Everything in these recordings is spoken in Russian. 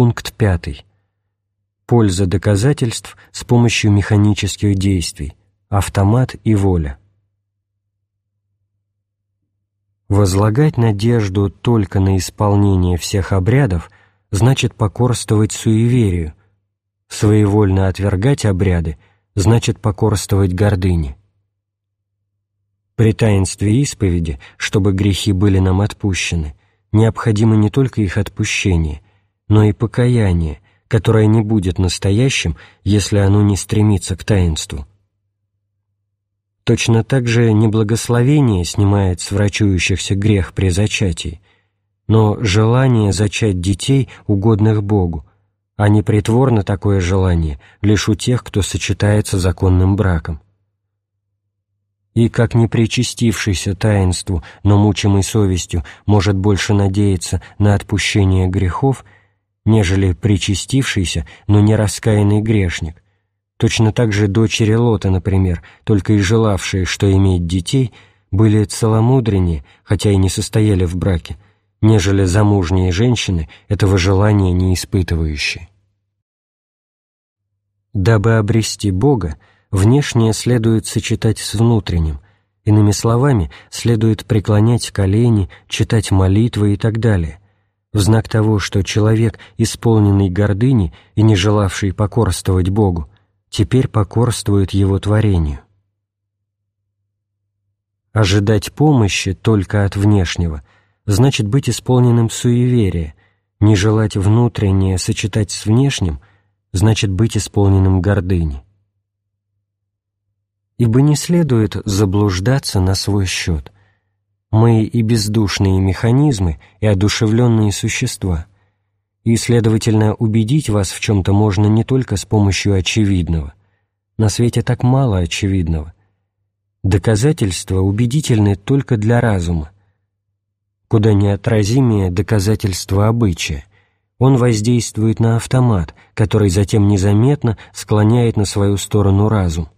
Пункт 5. Польза доказательств с помощью механических действий. Автомат и воля. Возлагать надежду только на исполнение всех обрядов значит покорствовать суеверию. Своевольно отвергать обряды значит покорствовать гордыне. При таинстве исповеди, чтобы грехи были нам отпущены, необходимо не только их отпущение, но и покаяние, которое не будет настоящим, если оно не стремится к таинству. Точно так же неблагословение снимает с врачующихся грех при зачатии, но желание зачать детей, угодных Богу, а не притворно такое желание лишь у тех, кто сочетается законным браком. И как не причастившийся таинству, но мучимый совестью может больше надеяться на отпущение грехов – нежели причастившийся, но не раскаянный грешник. Точно так же дочери Лота, например, только и желавшие, что иметь детей, были целомудреннее, хотя и не состояли в браке, нежели замужние женщины, этого желания не испытывающие. Дабы обрести Бога, внешнее следует сочетать с внутренним, иными словами, следует преклонять колени, читать молитвы и так далее – в знак того, что человек, исполненный гордыни и не желавший покорствовать Богу, теперь покорствует Его творению. Ожидать помощи только от внешнего значит быть исполненным суеверия, не желать внутреннее сочетать с внешним значит быть исполненным гордыни. Ибо не следует заблуждаться на свой счет – мы и бездушные механизмы, и одушевленные существа, и, следовательно, убедить вас в чем-то можно не только с помощью очевидного. На свете так мало очевидного. Доказательства убедительны только для разума. Куда неотразимее доказательство обычая. Он воздействует на автомат, который затем незаметно склоняет на свою сторону разум.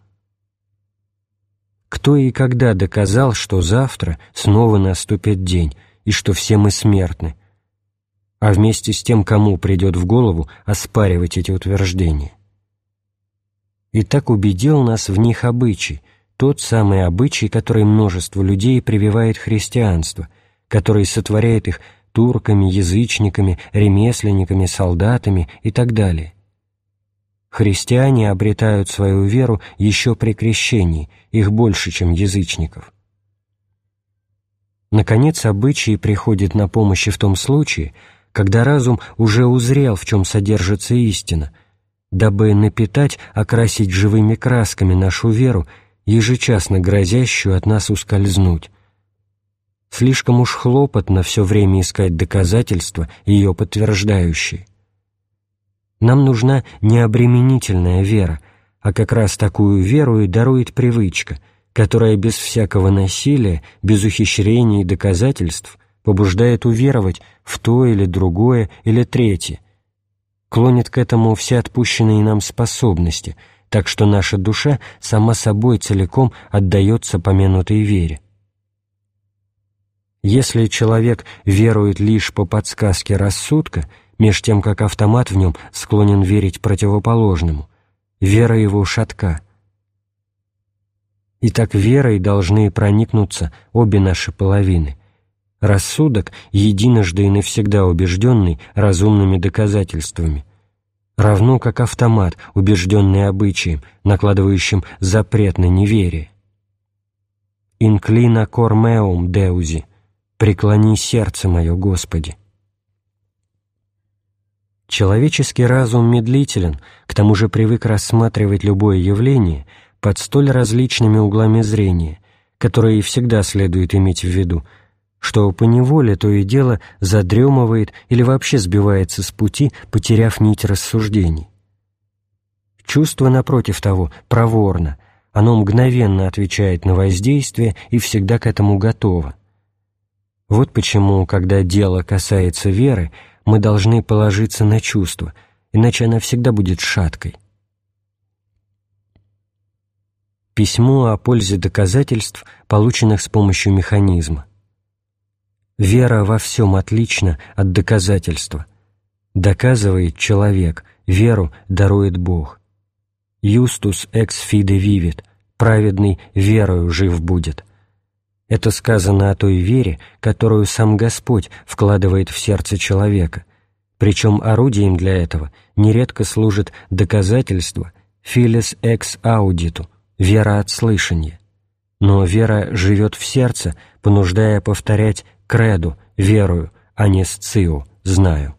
Кто и когда доказал, что завтра снова наступит день, и что все мы смертны? А вместе с тем, кому придет в голову оспаривать эти утверждения? И так убедил нас в них обычай, тот самый обычай, который множество людей прививает христианство, который сотворяет их турками, язычниками, ремесленниками, солдатами и так далее. Христиане обретают свою веру еще при крещении, их больше, чем язычников. Наконец, обычаи приходят на помощь и в том случае, когда разум уже узрел, в чем содержится истина, дабы напитать, окрасить живыми красками нашу веру, ежечасно грозящую от нас ускользнуть. Слишком уж хлопотно все время искать доказательства, ее подтверждающие. Нам нужна необременительная вера, а как раз такую веру и дарует привычка, которая без всякого насилия, без ухищрений и доказательств побуждает уверовать в то или другое или третье, клонит к этому все отпущенные нам способности, так что наша душа сама собой целиком отдается помянутой вере. Если человек верует лишь по подсказке рассудка – меж тем как автомат в нем склонен верить противоположному. Вера его шатка. И так верой должны проникнуться обе наши половины. Рассудок, единожды и навсегда убежденный разумными доказательствами, равно как автомат, убежденный обычаем, накладывающим запрет на неверие. «Инклина кормеум, Деузи» — «Преклони сердце мое, Господи». Человеческий разум медлителен, к тому же привык рассматривать любое явление под столь различными углами зрения, которые всегда следует иметь в виду, что поневоле то и дело задремывает или вообще сбивается с пути, потеряв нить рассуждений. Чувство, напротив того, проворно, оно мгновенно отвечает на воздействие и всегда к этому готово. Вот почему, когда дело касается веры, мы должны положиться на чувство, иначе она всегда будет шаткой. Письмо о пользе доказательств, полученных с помощью механизма. Вера во всем отлична от доказательства. Доказывает человек, веру дарует Бог. «Юстус экс фиде вивит» — праведный верою жив будет. Это сказано о той вере, которую сам Господь вкладывает в сердце человека, причем орудием для этого нередко служит доказательство «филес экс аудиту» — вера от слышания. Но вера живет в сердце, понуждая повторять «креду» — верую, а не «сциу» — знаю.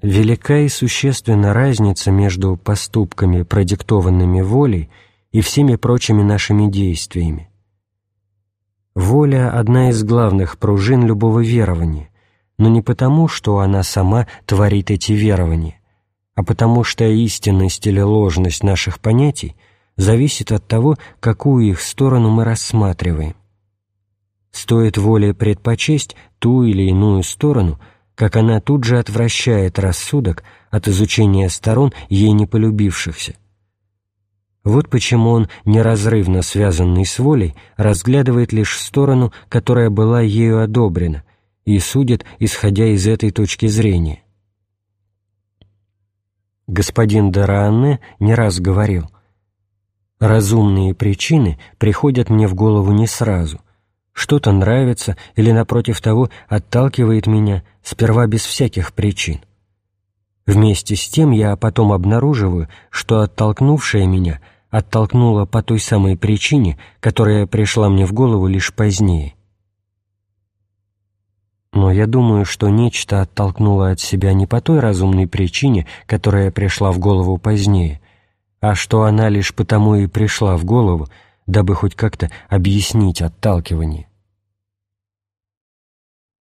Велика и существенна разница между поступками, продиктованными волей, и всеми прочими нашими действиями. Воля – одна из главных пружин любого верования, но не потому, что она сама творит эти верования, а потому что истинность или ложность наших понятий зависит от того, какую их сторону мы рассматриваем. Стоит воле предпочесть ту или иную сторону, как она тут же отвращает рассудок от изучения сторон ей не полюбившихся. Вот почему он, неразрывно связанный с волей, разглядывает лишь сторону, которая была ею одобрена, и судит, исходя из этой точки зрения. Господин Дараанне не раз говорил, «Разумные причины приходят мне в голову не сразу. Что-то нравится или, напротив того, отталкивает меня, сперва без всяких причин. Вместе с тем я потом обнаруживаю, что оттолкнувшее меня оттолкнуло по той самой причине, которая пришла мне в голову лишь позднее. Но я думаю, что нечто оттолкнуло от себя не по той разумной причине, которая пришла в голову позднее, а что она лишь потому и пришла в голову, дабы хоть как-то объяснить отталкивание.